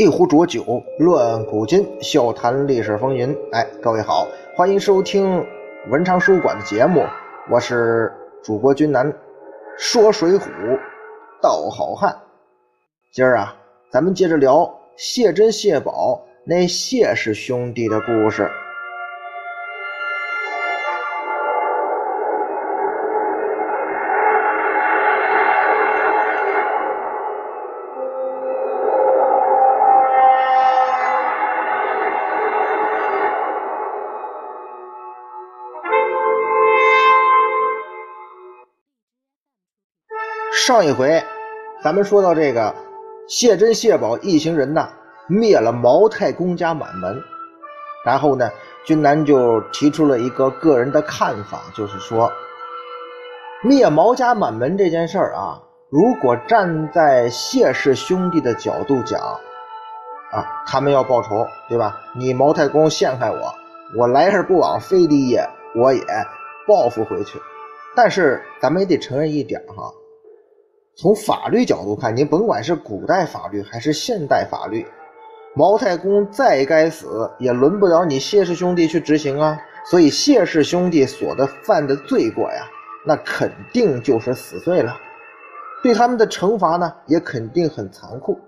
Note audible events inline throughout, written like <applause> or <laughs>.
一壶浊酒论古今，笑谈历史风云。哎，各位好，欢迎收听文昌书馆的节目，我是主播君南，说水浒，道好汉。今儿啊，咱们接着聊谢珍、谢宝那谢氏兄弟的故事。上一回，咱们说到这个谢珍、谢宝一行人呐，灭了毛太公家满门。然后呢，君南就提出了一个个人的看法，就是说，灭毛家满门这件事儿啊，如果站在谢氏兄弟的角度讲，啊，他们要报仇，对吧？你毛太公陷害我，我来而不往非礼也，我也报复回去。但是咱们也得承认一点哈。从法律角度看，你甭管是古代法律还是现代法律，毛太公再该死，也轮不了你谢氏兄弟去执行啊。所以谢氏兄弟所的犯的罪过呀，那肯定就是死罪了。对他们的惩罚呢，也肯定很残酷。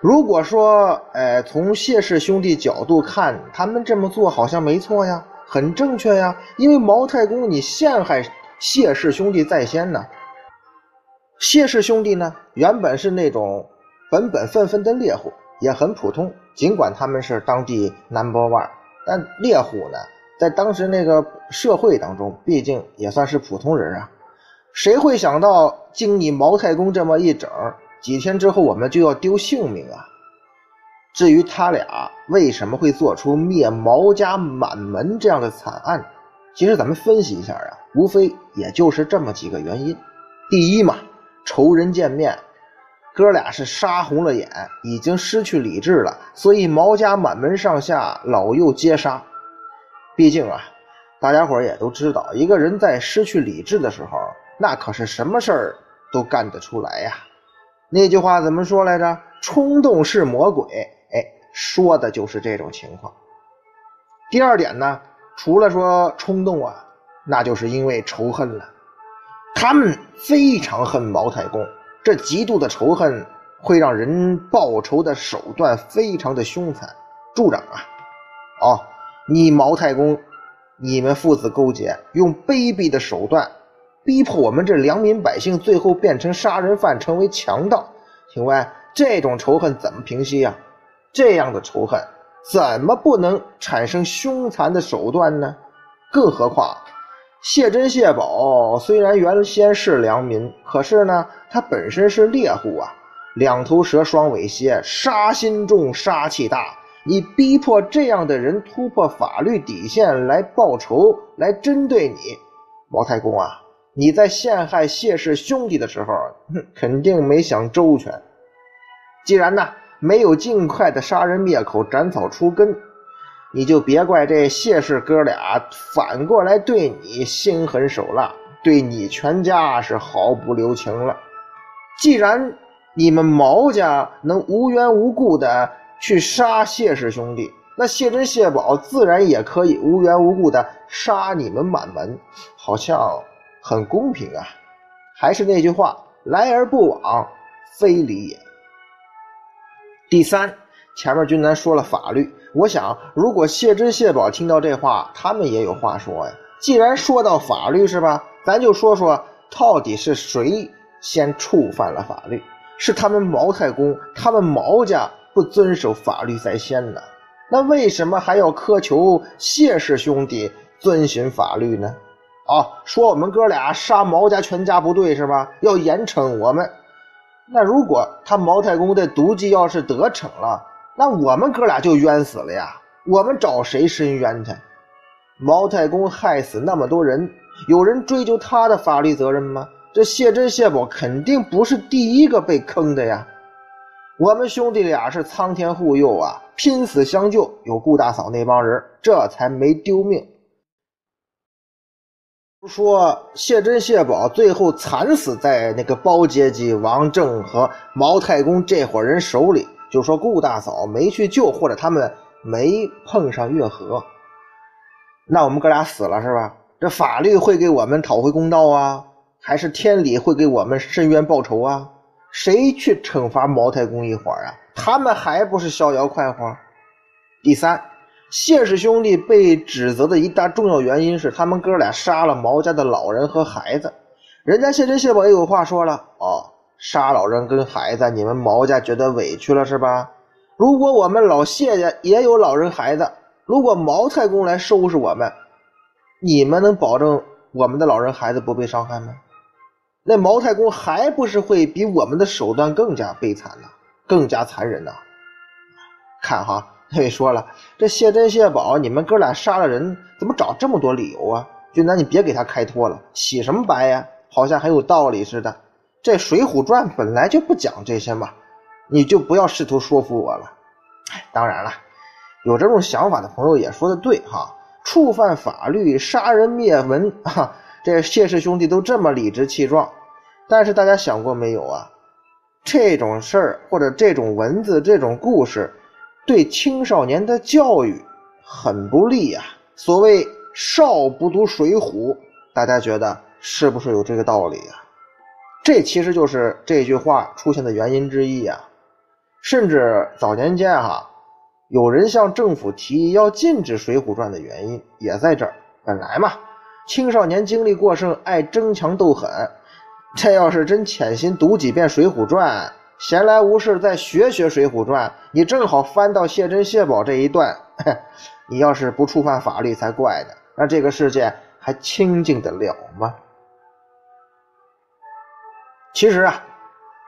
如果说，呃，从谢氏兄弟角度看，他们这么做好像没错呀，很正确呀，因为毛太公你陷害谢氏兄弟在先呢。谢氏兄弟呢，原本是那种本本分分的猎户，也很普通。尽管他们是当地 number one，但猎户呢，在当时那个社会当中，毕竟也算是普通人啊。谁会想到，经你毛太公这么一整，几天之后我们就要丢性命啊？至于他俩为什么会做出灭毛家满门这样的惨案，其实咱们分析一下啊，无非也就是这么几个原因。第一嘛。仇人见面，哥俩是杀红了眼，已经失去理智了，所以毛家满门上下老幼皆杀。毕竟啊，大家伙也都知道，一个人在失去理智的时候，那可是什么事儿都干得出来呀。那句话怎么说来着？冲动是魔鬼。哎，说的就是这种情况。第二点呢，除了说冲动啊，那就是因为仇恨了。他们非常恨毛太公，这极度的仇恨会让人报仇的手段非常的凶残。助长啊，哦，你毛太公，你们父子勾结，用卑鄙的手段逼迫我们这良民百姓，最后变成杀人犯，成为强盗。请问这种仇恨怎么平息呀？这样的仇恨怎么不能产生凶残的手段呢？更何况。谢珍、谢宝虽然原先是良民，可是呢，他本身是猎户啊，两头蛇、双尾蝎，杀心重、杀气大。你逼迫这样的人突破法律底线来报仇，来针对你，毛太公啊，你在陷害谢氏兄弟的时候，肯定没想周全。既然呢，没有尽快的杀人灭口、斩草除根。你就别怪这谢氏哥俩反过来对你心狠手辣，对你全家是毫不留情了。既然你们毛家能无缘无故的去杀谢氏兄弟，那谢珍、谢宝自然也可以无缘无故的杀你们满门，好像很公平啊。还是那句话，来而不往非礼也。第三。前面君南说了法律，我想如果谢珍、谢宝听到这话，他们也有话说呀。既然说到法律是吧，咱就说说到底是谁先触犯了法律？是他们毛太公，他们毛家不遵守法律在先呢？那为什么还要苛求谢氏兄弟遵循法律呢？啊，说我们哥俩杀毛家全家不对是吧？要严惩我们。那如果他毛太公的毒计要是得逞了？那我们哥俩就冤死了呀！我们找谁伸冤去？毛太公害死那么多人，有人追究他的法律责任吗？这谢珍、谢宝肯定不是第一个被坑的呀！我们兄弟俩是苍天护佑啊，拼死相救，有顾大嫂那帮人，这才没丢命。说谢珍、谢宝最后惨死在那个包阶级王正和毛太公这伙人手里。就说顾大嫂没去救，或者他们没碰上月河，那我们哥俩死了是吧？这法律会给我们讨回公道啊，还是天理会给我们伸冤报仇啊？谁去惩罚茅太公一伙啊？他们还不是逍遥快活？第三，谢氏兄弟被指责的一大重要原因是他们哥俩杀了毛家的老人和孩子。人家谢珍谢宝也有话说了哦，杀老人跟孩子，你们毛家觉得委屈了是吧？如果我们老谢家也有老人孩子，如果毛太公来收拾我们，你们能保证我们的老人孩子不被伤害吗？那毛太公还不是会比我们的手段更加悲惨呢，更加残忍呢？看哈，<laughs> 那位说了，这谢珍谢宝，你们哥俩杀了人，怎么找这么多理由啊？俊南，你别给他开脱了，洗什么白呀？好像很有道理似的，这《水浒传》本来就不讲这些嘛，你就不要试图说服我了。哎，当然了，有这种想法的朋友也说的对哈，触犯法律、杀人灭门啊，这谢氏兄弟都这么理直气壮。但是大家想过没有啊？这种事儿或者这种文字、这种故事，对青少年的教育很不利呀。所谓“少不读水浒”，大家觉得？是不是有这个道理啊？这其实就是这句话出现的原因之一啊。甚至早年间哈，有人向政府提议要禁止《水浒传》的原因也在这儿。本来嘛，青少年精力过剩，爱争强斗狠，这要是真潜心读几遍《水浒传》，闲来无事再学学《水浒传》，你正好翻到谢珍谢宝这一段，<laughs> 你要是不触犯法律才怪呢。那这个世界还清静得了吗？其实啊，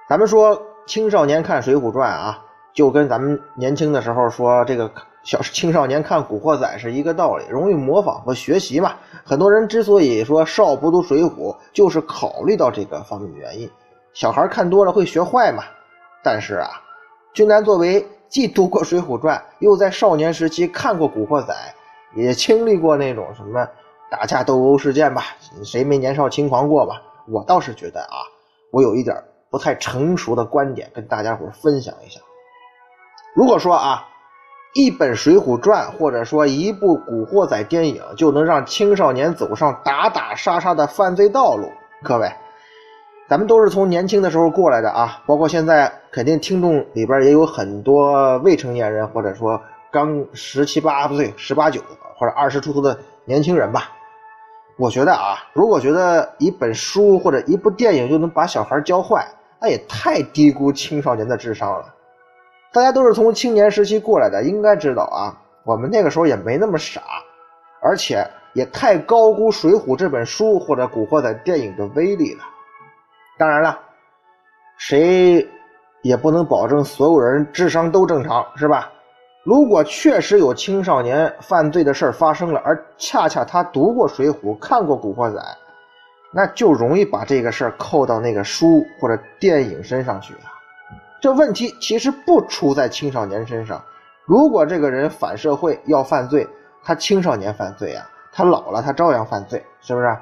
咱们说青少年看《水浒传》啊，就跟咱们年轻的时候说这个小青少年看《古惑仔》是一个道理，容易模仿和学习嘛。很多人之所以说少不读《水浒》，就是考虑到这个方面的原因。小孩看多了会学坏嘛。但是啊，君南作为既读过《水浒传》，又在少年时期看过《古惑仔》，也经历过那种什么打架斗殴事件吧？谁没年少轻狂过吧？我倒是觉得啊。我有一点不太成熟的观点跟大家伙分享一下。如果说啊，一本《水浒传》或者说一部《古惑仔》电影就能让青少年走上打打杀杀的犯罪道路，各位，咱们都是从年轻的时候过来的啊，包括现在肯定听众里边也有很多未成年人，或者说刚十七八岁、十八九或者二十出头的年轻人吧。我觉得啊，如果觉得一本书或者一部电影就能把小孩教坏，那也太低估青少年的智商了。大家都是从青年时期过来的，应该知道啊，我们那个时候也没那么傻，而且也太高估《水浒》这本书或者《古惑仔》电影的威力了。当然了，谁也不能保证所有人智商都正常，是吧？如果确实有青少年犯罪的事儿发生了，而恰恰他读过《水浒》、看过《古惑仔》，那就容易把这个事儿扣到那个书或者电影身上去啊。这问题其实不出在青少年身上。如果这个人反社会要犯罪，他青少年犯罪啊，他老了他照样犯罪，是不是？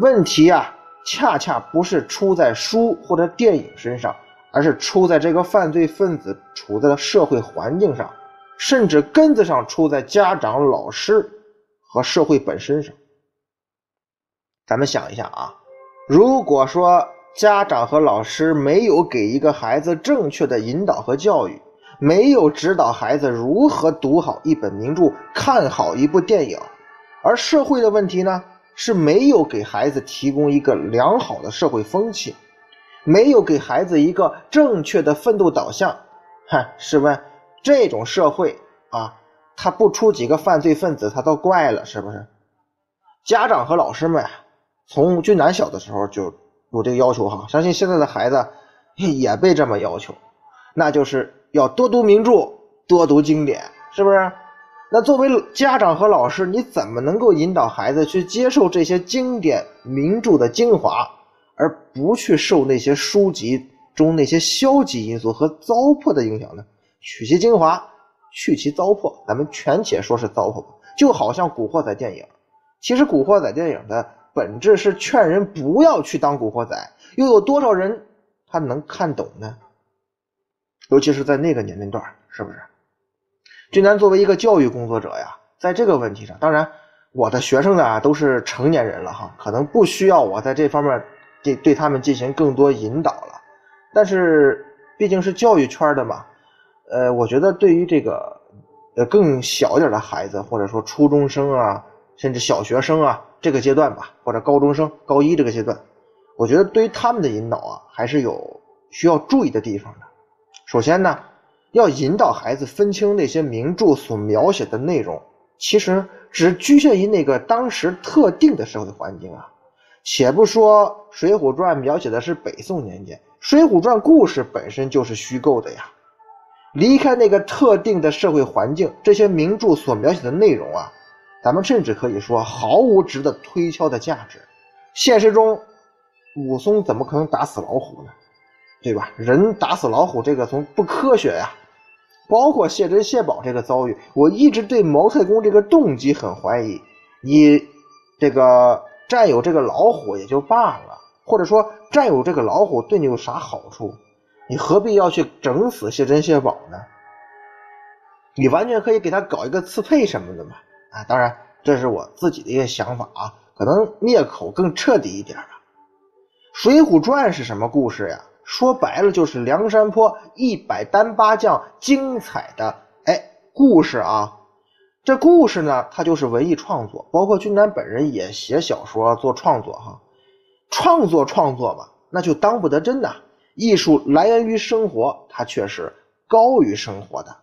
问题啊，恰恰不是出在书或者电影身上。而是出在这个犯罪分子处在的社会环境上，甚至根子上出在家长、老师和社会本身上。咱们想一下啊，如果说家长和老师没有给一个孩子正确的引导和教育，没有指导孩子如何读好一本名著、看好一部电影，而社会的问题呢，是没有给孩子提供一个良好的社会风气。没有给孩子一个正确的奋斗导向，哈，试问这种社会啊，他不出几个犯罪分子，他都怪了，是不是？家长和老师们从俊南小的时候就有这个要求哈，相信现在的孩子也被这么要求，那就是要多读名著，多读经典，是不是？那作为家长和老师，你怎么能够引导孩子去接受这些经典名著的精华？而不去受那些书籍中那些消极因素和糟粕的影响呢？取其精华，去其糟粕。咱们全且说是糟粕吧。就好像《古惑仔》电影，其实《古惑仔》电影的本质是劝人不要去当古惑仔，又有多少人他能看懂呢？尤其是在那个年龄段，是不是？俊南作为一个教育工作者呀，在这个问题上，当然我的学生呢都是成年人了哈，可能不需要我在这方面对对他们进行更多引导了。但是毕竟是教育圈的嘛，呃，我觉得对于这个呃更小一点的孩子，或者说初中生啊，甚至小学生啊这个阶段吧，或者高中生高一这个阶段，我觉得对于他们的引导啊，还是有需要注意的地方的。首先呢，要引导孩子分清那些名著所描写的内容，其实只局限于那个当时特定的社会环境啊。且不说《水浒传》描写的是北宋年间，《水浒传》故事本身就是虚构的呀。离开那个特定的社会环境，这些名著所描写的内容啊，咱们甚至可以说毫无值得推敲的价值。现实中，武松怎么可能打死老虎呢？对吧？人打死老虎，这个从不科学呀。包括谢珍谢宝这个遭遇，我一直对毛太公这个动机很怀疑。你这个占有这个老虎也就罢了，或者说占有这个老虎对你有啥好处？你何必要去整死谢珍谢宝呢？你完全可以给他搞一个刺配什么的嘛。啊，当然这是我自己的一个想法啊，可能灭口更彻底一点吧。《水浒传》是什么故事呀？说白了就是梁山泊一百单八将精彩的哎故事啊，这故事呢，它就是文艺创作，包括君南本人也写小说做创作哈，创作创作嘛，那就当不得真呐。艺术来源于生活，它却是高于生活的。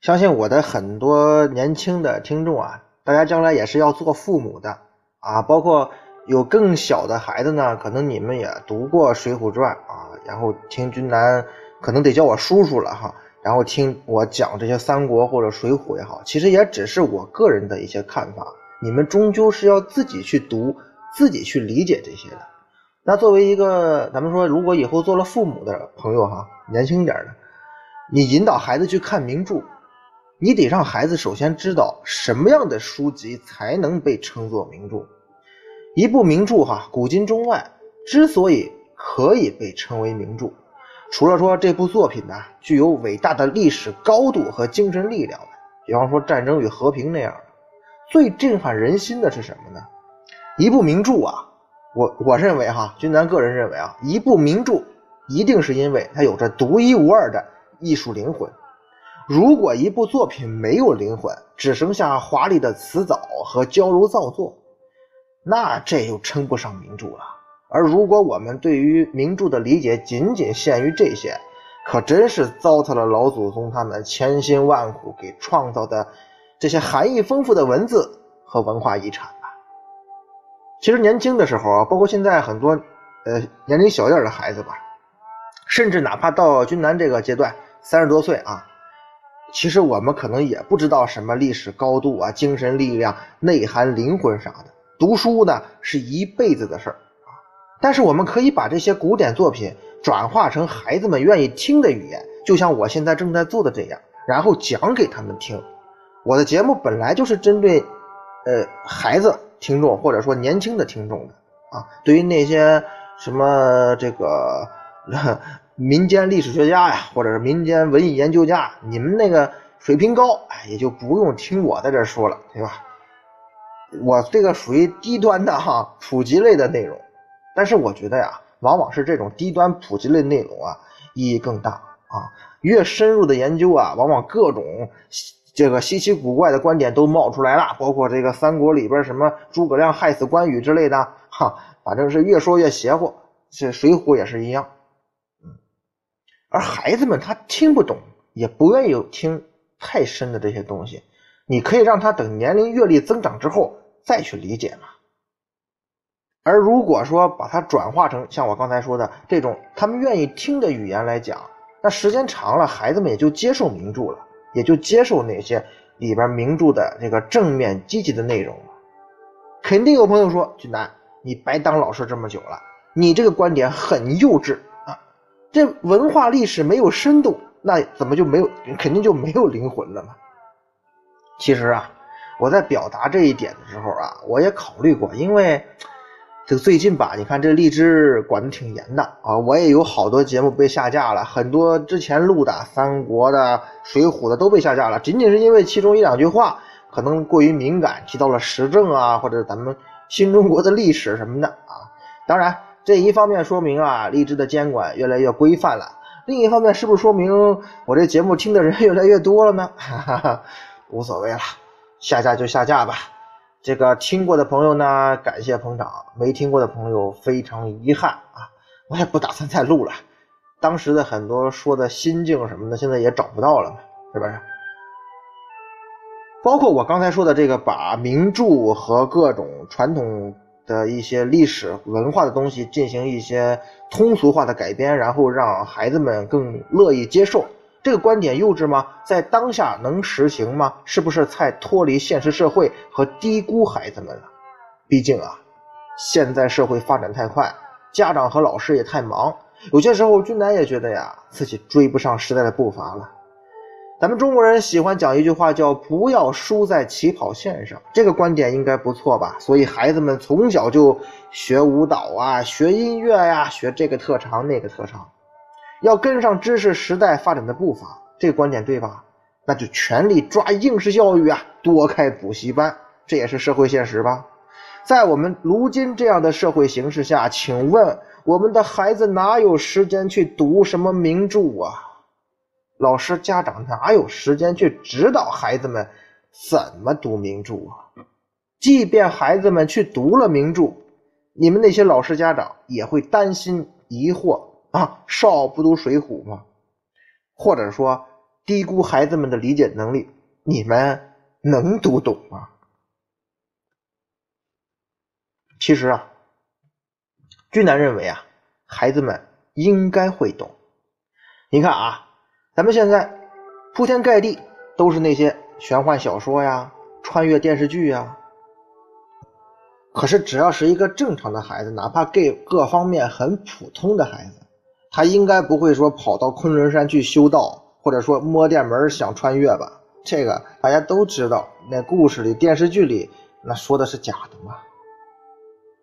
相信我的很多年轻的听众啊，大家将来也是要做父母的啊，包括。有更小的孩子呢，可能你们也读过《水浒传》啊，然后听君南，可能得叫我叔叔了哈。然后听我讲这些三国或者水浒也好，其实也只是我个人的一些看法。你们终究是要自己去读，自己去理解这些的。那作为一个咱们说，如果以后做了父母的朋友哈，年轻点的，你引导孩子去看名著，你得让孩子首先知道什么样的书籍才能被称作名著。一部名著哈，古今中外之所以可以被称为名著，除了说这部作品呢具有伟大的历史高度和精神力量比方说《战争与和平》那样的，最震撼人心的是什么呢？一部名著啊，我我认为哈，君南个人认为啊，一部名著一定是因为它有着独一无二的艺术灵魂。如果一部作品没有灵魂，只剩下华丽的辞藻和矫揉造作。那这又称不上名著了。而如果我们对于名著的理解仅仅限于这些，可真是糟蹋了老祖宗他们千辛万苦给创造的这些含义丰富的文字和文化遗产。其实年轻的时候啊，包括现在很多呃年龄小一点的孩子吧，甚至哪怕到君南这个阶段三十多岁啊，其实我们可能也不知道什么历史高度啊、精神力量、内涵灵魂啥的。读书呢是一辈子的事儿啊，但是我们可以把这些古典作品转化成孩子们愿意听的语言，就像我现在正在做的这样，然后讲给他们听。我的节目本来就是针对呃孩子听众或者说年轻的听众的啊，对于那些什么这个 <laughs> 民间历史学家呀，或者是民间文艺研究家，你们那个水平高，哎，也就不用听我在这说了，对吧？我这个属于低端的哈普及类的内容，但是我觉得呀，往往是这种低端普及类内容啊，意义更大啊。越深入的研究啊，往往各种这个稀奇古怪的观点都冒出来了，包括这个三国里边什么诸葛亮害死关羽之类的，哈，反正是越说越邪乎。这水浒也是一样，嗯。而孩子们他听不懂，也不愿意听太深的这些东西。你可以让他等年龄阅历增长之后再去理解嘛。而如果说把它转化成像我刚才说的这种他们愿意听的语言来讲，那时间长了，孩子们也就接受名著了，也就接受那些里边名著的这个正面积极的内容了。肯定有朋友说：“俊南，你白当老师这么久了，你这个观点很幼稚啊！这文化历史没有深度，那怎么就没有肯定就没有灵魂了嘛？”其实啊，我在表达这一点的时候啊，我也考虑过，因为这最近吧，你看这荔枝管的挺严的啊，我也有好多节目被下架了，很多之前录的三国的、水浒的都被下架了，仅仅是因为其中一两句话可能过于敏感，提到了时政啊，或者咱们新中国的历史什么的啊。当然，这一方面说明啊，荔枝的监管越来越规范了；另一方面，是不是说明我这节目听的人越来越多了呢？哈哈哈，无所谓了，下架就下架吧。这个听过的朋友呢，感谢捧场；没听过的朋友，非常遗憾啊！我也不打算再录了。当时的很多说的心境什么的，现在也找不到了嘛，是不是？包括我刚才说的这个，把名著和各种传统的一些历史文化的东西进行一些通俗化的改编，然后让孩子们更乐意接受。这个观点幼稚吗？在当下能实行吗？是不是太脱离现实社会和低估孩子们了？毕竟啊，现在社会发展太快，家长和老师也太忙，有些时候君南也觉得呀，自己追不上时代的步伐了。咱们中国人喜欢讲一句话，叫“不要输在起跑线上”，这个观点应该不错吧？所以孩子们从小就学舞蹈啊，学音乐呀，学这个特长那个特长。要跟上知识时代发展的步伐，这个观点对吧？那就全力抓应试教育啊，多开补习班，这也是社会现实吧？在我们如今这样的社会形势下，请问我们的孩子哪有时间去读什么名著啊？老师、家长哪有时间去指导孩子们怎么读名著啊？即便孩子们去读了名著，你们那些老师、家长也会担心、疑惑。啊，少不读水浒吗？或者说低估孩子们的理解能力，你们能读懂吗？其实啊，俊南认为啊，孩子们应该会懂。你看啊，咱们现在铺天盖地都是那些玄幻小说呀、穿越电视剧呀。可是只要是一个正常的孩子，哪怕各各方面很普通的孩子。他应该不会说跑到昆仑山去修道，或者说摸电门想穿越吧？这个大家都知道，那故事里、电视剧里那说的是假的嘛？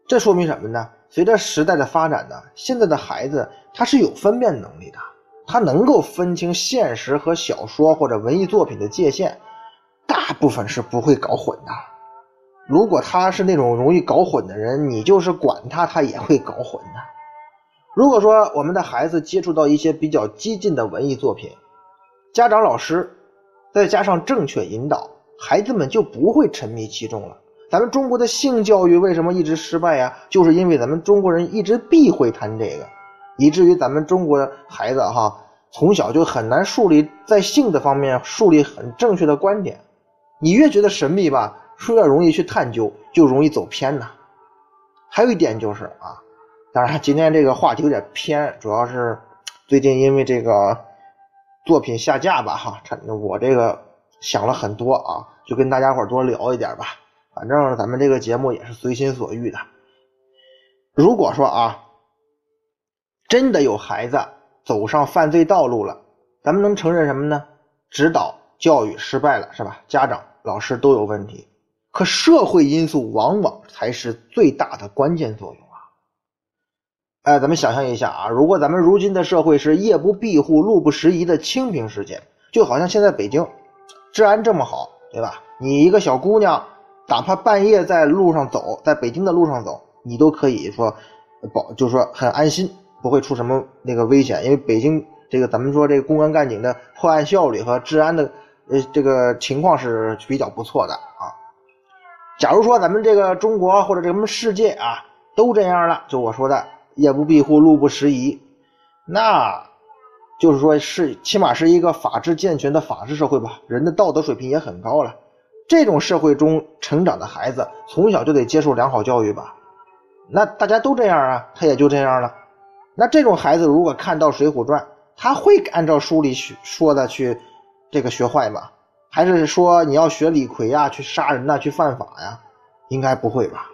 这说明什么呢？随着时代的发展呢，现在的孩子他是有分辨能力的，他能够分清现实和小说或者文艺作品的界限，大部分是不会搞混的。如果他是那种容易搞混的人，你就是管他，他也会搞混的。如果说我们的孩子接触到一些比较激进的文艺作品，家长、老师再加上正确引导，孩子们就不会沉迷其中了。咱们中国的性教育为什么一直失败呀？就是因为咱们中国人一直避讳谈这个，以至于咱们中国孩子哈从小就很难树立在性的方面树立很正确的观点。你越觉得神秘吧，越容易去探究，就容易走偏呐。还有一点就是啊。当然，今天这个话题有点偏，主要是最近因为这个作品下架吧，哈，我这个想了很多啊，就跟大家伙多聊一点吧。反正咱们这个节目也是随心所欲的。如果说啊，真的有孩子走上犯罪道路了，咱们能承认什么呢？指导教育失败了，是吧？家长、老师都有问题，可社会因素往往才是最大的关键作用。哎，咱们想象一下啊，如果咱们如今的社会是夜不闭户、路不拾遗的清平世界，就好像现在北京治安这么好，对吧？你一个小姑娘，哪怕半夜在路上走，在北京的路上走，你都可以说保，就是说很安心，不会出什么那个危险。因为北京这个咱们说这个公安干警的破案效率和治安的呃这个情况是比较不错的啊。假如说咱们这个中国或者这么世界啊都这样了，就我说的。夜不闭户，路不拾遗，那就是说是起码是一个法治健全的法治社会吧，人的道德水平也很高了。这种社会中成长的孩子，从小就得接受良好教育吧？那大家都这样啊，他也就这样了。那这种孩子如果看到《水浒传》，他会按照书里说的去这个学坏吗？还是说你要学李逵呀，去杀人呐，去犯法呀？应该不会吧？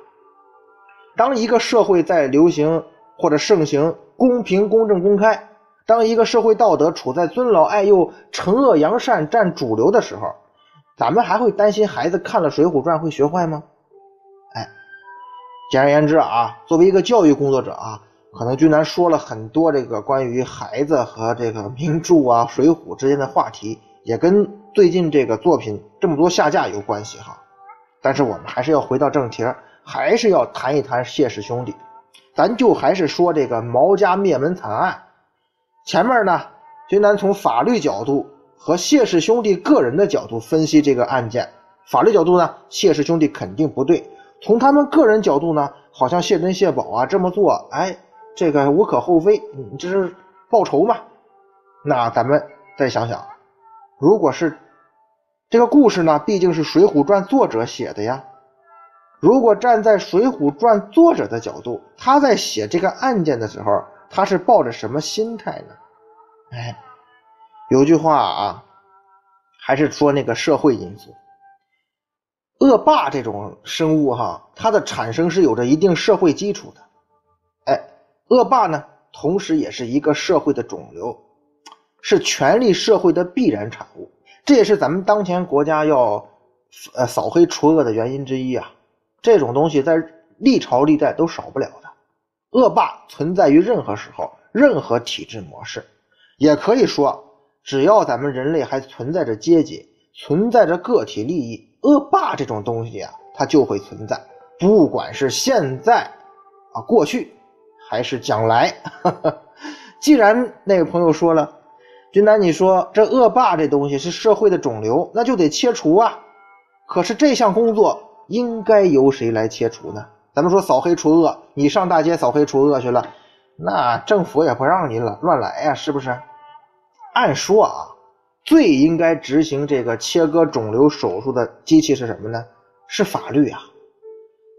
当一个社会在流行。或者盛行公平、公正、公开。当一个社会道德处在尊老爱幼、惩恶扬善占主流的时候，咱们还会担心孩子看了《水浒传》会学坏吗？哎，简而言之啊，作为一个教育工作者啊，可能君南说了很多这个关于孩子和这个名著啊、水浒之间的话题，也跟最近这个作品这么多下架有关系哈。但是我们还是要回到正题，还是要谈一谈谢氏兄弟。咱就还是说这个毛家灭门惨案。前面呢，虽然从法律角度和谢氏兄弟个人的角度分析这个案件。法律角度呢，谢氏兄弟肯定不对；从他们个人角度呢，好像谢珍、谢宝啊这么做，哎，这个无可厚非，你这是报仇嘛？那咱们再想想，如果是这个故事呢，毕竟是《水浒传》作者写的呀。如果站在《水浒传》作者的角度，他在写这个案件的时候，他是抱着什么心态呢？哎，有句话啊，还是说那个社会因素。恶霸这种生物哈，它的产生是有着一定社会基础的。哎，恶霸呢，同时也是一个社会的肿瘤，是权力社会的必然产物。这也是咱们当前国家要呃扫黑除恶的原因之一啊。这种东西在历朝历代都少不了的。恶霸存在于任何时候、任何体制模式，也可以说，只要咱们人类还存在着阶级、存在着个体利益。恶霸这种东西啊，它就会存在，不管是现在啊、过去，还是将来。<laughs> 既然那个朋友说了，君南，你说这恶霸这东西是社会的肿瘤，那就得切除啊。可是这项工作应该由谁来切除呢？咱们说扫黑除恶，你上大街扫黑除恶去了，那政府也不让你了乱来呀，是不是？按说啊。最应该执行这个切割肿瘤手术的机器是什么呢？是法律啊。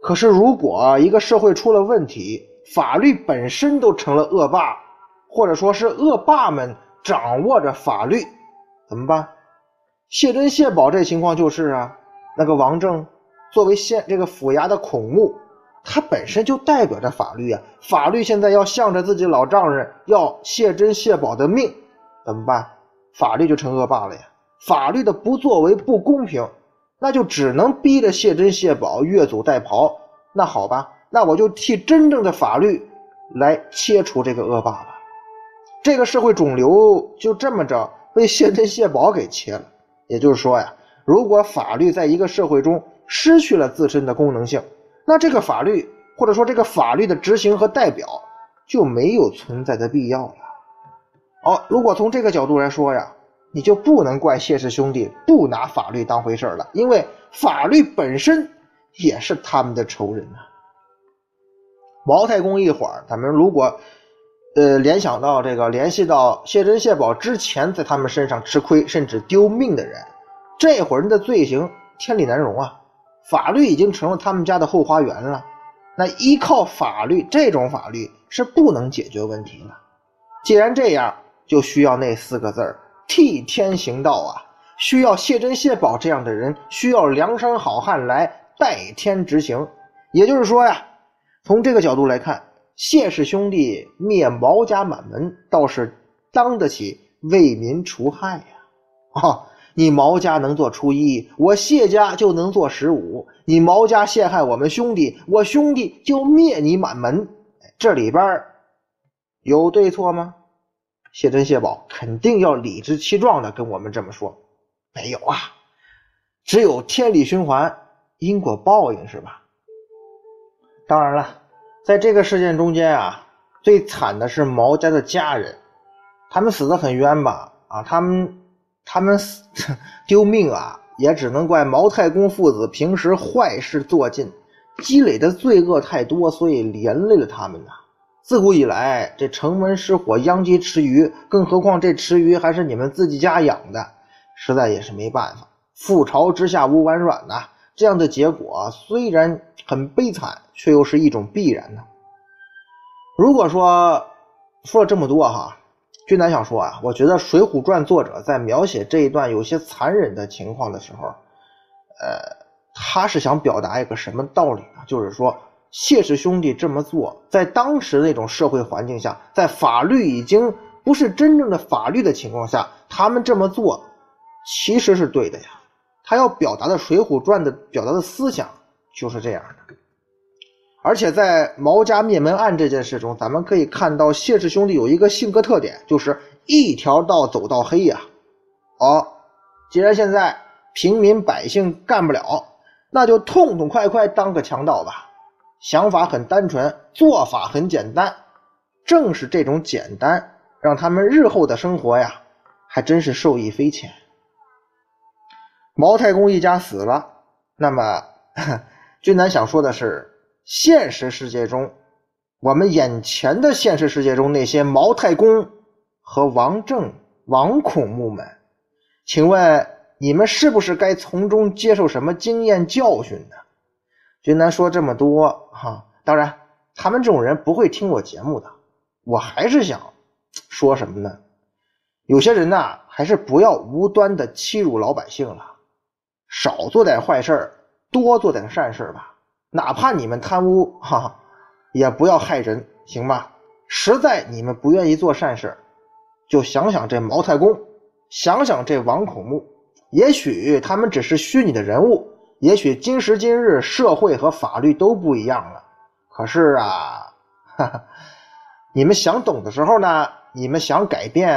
可是如果一个社会出了问题，法律本身都成了恶霸，或者说是恶霸们掌握着法律，怎么办？谢珍、谢宝这情况就是啊，那个王正作为县这个府衙的孔目，他本身就代表着法律啊。法律现在要向着自己老丈人要谢珍、谢宝的命，怎么办？法律就成恶霸了呀！法律的不作为不公平，那就只能逼着谢珍、谢宝越俎代庖。那好吧，那我就替真正的法律来切除这个恶霸吧。这个社会肿瘤就这么着被谢珍、谢宝给切了。也就是说呀，如果法律在一个社会中失去了自身的功能性，那这个法律或者说这个法律的执行和代表就没有存在的必要了。哦，如果从这个角度来说呀，你就不能怪谢氏兄弟不拿法律当回事了，因为法律本身也是他们的仇人呐。毛太公一伙儿，咱们如果呃联想到这个，联系到谢珍、谢宝之前在他们身上吃亏甚至丢命的人，这伙人的罪行天理难容啊！法律已经成了他们家的后花园了，那依靠法律这种法律是不能解决问题的。既然这样。就需要那四个字儿替天行道啊！需要谢珍、谢宝这样的人，需要梁山好汉来代天执行。也就是说呀，从这个角度来看，谢氏兄弟灭毛家满门，倒是当得起为民除害呀！啊，你毛家能做初一，我谢家就能做十五。你毛家陷害我们兄弟，我兄弟就灭你满门。这里边有对错吗？谢珍、谢宝肯定要理直气壮的跟我们这么说：“没有啊，只有天理循环，因果报应，是吧？”当然了，在这个事件中间啊，最惨的是毛家的家人，他们死的很冤吧？啊，他们他们死丢命啊，也只能怪毛太公父子平时坏事做尽，积累的罪恶太多，所以连累了他们呐。自古以来，这城门失火殃及池鱼，更何况这池鱼还是你们自己家养的，实在也是没办法。覆巢之下无完卵呐，这样的结果虽然很悲惨，却又是一种必然呢。如果说说了这么多哈，君南想说啊，我觉得《水浒传》作者在描写这一段有些残忍的情况的时候，呃，他是想表达一个什么道理呢？就是说。谢氏兄弟这么做，在当时那种社会环境下，在法律已经不是真正的法律的情况下，他们这么做其实是对的呀。他要表达的《水浒传》的表达的思想就是这样的。而且在毛家灭门案这件事中，咱们可以看到谢氏兄弟有一个性格特点，就是一条道走到黑呀。哦，既然现在平民百姓干不了，那就痛痛快快当个强盗吧。想法很单纯，做法很简单。正是这种简单，让他们日后的生活呀，还真是受益匪浅。毛太公一家死了，那么 <laughs> 君南想说的是。现实世界中，我们眼前的现实世界中那些毛太公和王正、王孔目们，请问你们是不是该从中接受什么经验教训呢？君南说这么多哈，当然他们这种人不会听我节目的。我还是想说什么呢？有些人呐，还是不要无端的欺辱老百姓了，少做点坏事多做点善事吧。哪怕你们贪污，哈，也不要害人，行吗？实在你们不愿意做善事，就想想这毛太公，想想这王孔目，也许他们只是虚拟的人物，也许今时今日社会和法律都不一样了。可是啊，哈哈，你们想懂的时候呢，你们想改变，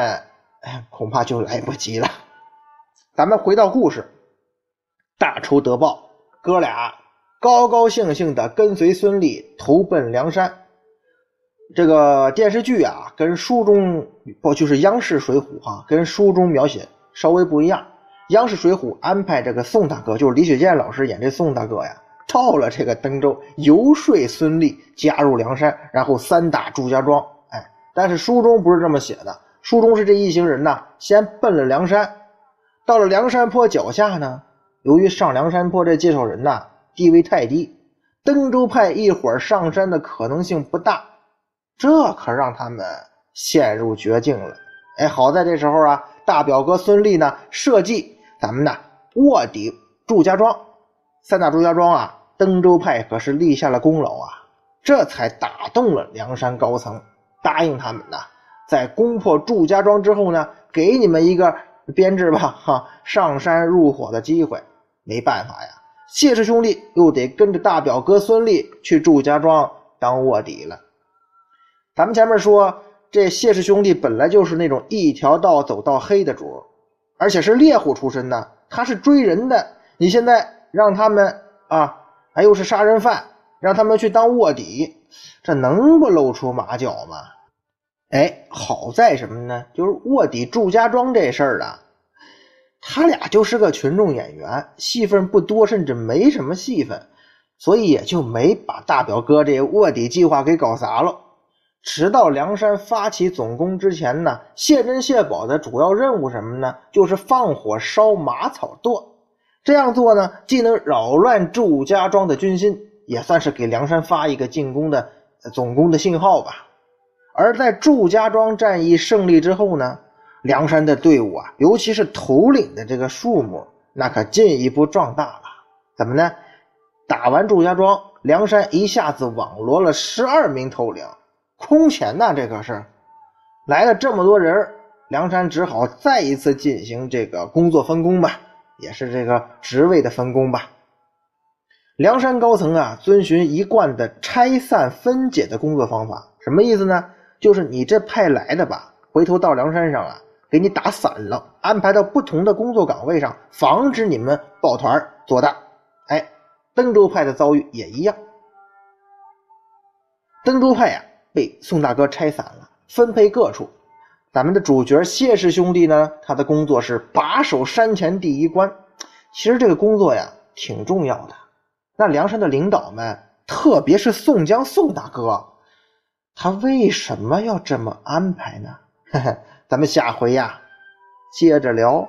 哎，恐怕就来不及了。咱们回到故事，大仇得报，哥俩。高高兴兴的跟随孙俪投奔梁山。这个电视剧啊，跟书中不就是央视《水浒》哈，跟书中描写稍微不一样。央视《水浒》安排这个宋大哥，就是李雪健老师演这宋大哥呀，到了这个登州游说孙俪加入梁山，然后三打祝家庄。哎，但是书中不是这么写的，书中是这一行人呐，先奔了梁山，到了梁山坡脚下呢，由于上梁山坡这介绍人呐。地位太低，登州派一会儿上山的可能性不大，这可让他们陷入绝境了。哎，好在这时候啊，大表哥孙立呢设计咱们呢卧底祝家庄，三打祝家庄啊，登州派可是立下了功劳啊，这才打动了梁山高层，答应他们呢，在攻破祝家庄之后呢，给你们一个编制吧，哈，上山入伙的机会。没办法呀。谢氏兄弟又得跟着大表哥孙立去祝家庄当卧底了。咱们前面说，这谢氏兄弟本来就是那种一条道走到黑的主，而且是猎户出身的，他是追人的。你现在让他们啊，还又是杀人犯，让他们去当卧底，这能不露出马脚吗？哎，好在什么呢？就是卧底祝家庄这事儿啊。他俩就是个群众演员，戏份不多，甚至没什么戏份，所以也就没把大表哥这卧底计划给搞砸了。直到梁山发起总攻之前呢，谢珍、谢宝的主要任务什么呢？就是放火烧马草垛。这样做呢，既能扰乱祝家庄的军心，也算是给梁山发一个进攻的总攻的信号吧。而在祝家庄战役胜利之后呢？梁山的队伍啊，尤其是头领的这个数目，那可进一步壮大了。怎么呢？打完祝家庄，梁山一下子网罗了十二名头领，空前呐！这可是来了这么多人，梁山只好再一次进行这个工作分工吧，也是这个职位的分工吧。梁山高层啊，遵循一贯的拆散分解的工作方法，什么意思呢？就是你这派来的吧，回头到梁山上啊。给你打散了，安排到不同的工作岗位上，防止你们抱团做大。哎，登州派的遭遇也一样。登州派呀，被宋大哥拆散了，分配各处。咱们的主角谢氏兄弟呢，他的工作是把守山前第一关。其实这个工作呀，挺重要的。那梁山的领导们，特别是宋江宋大哥，他为什么要这么安排呢？嘿嘿。咱们下回呀，接着聊。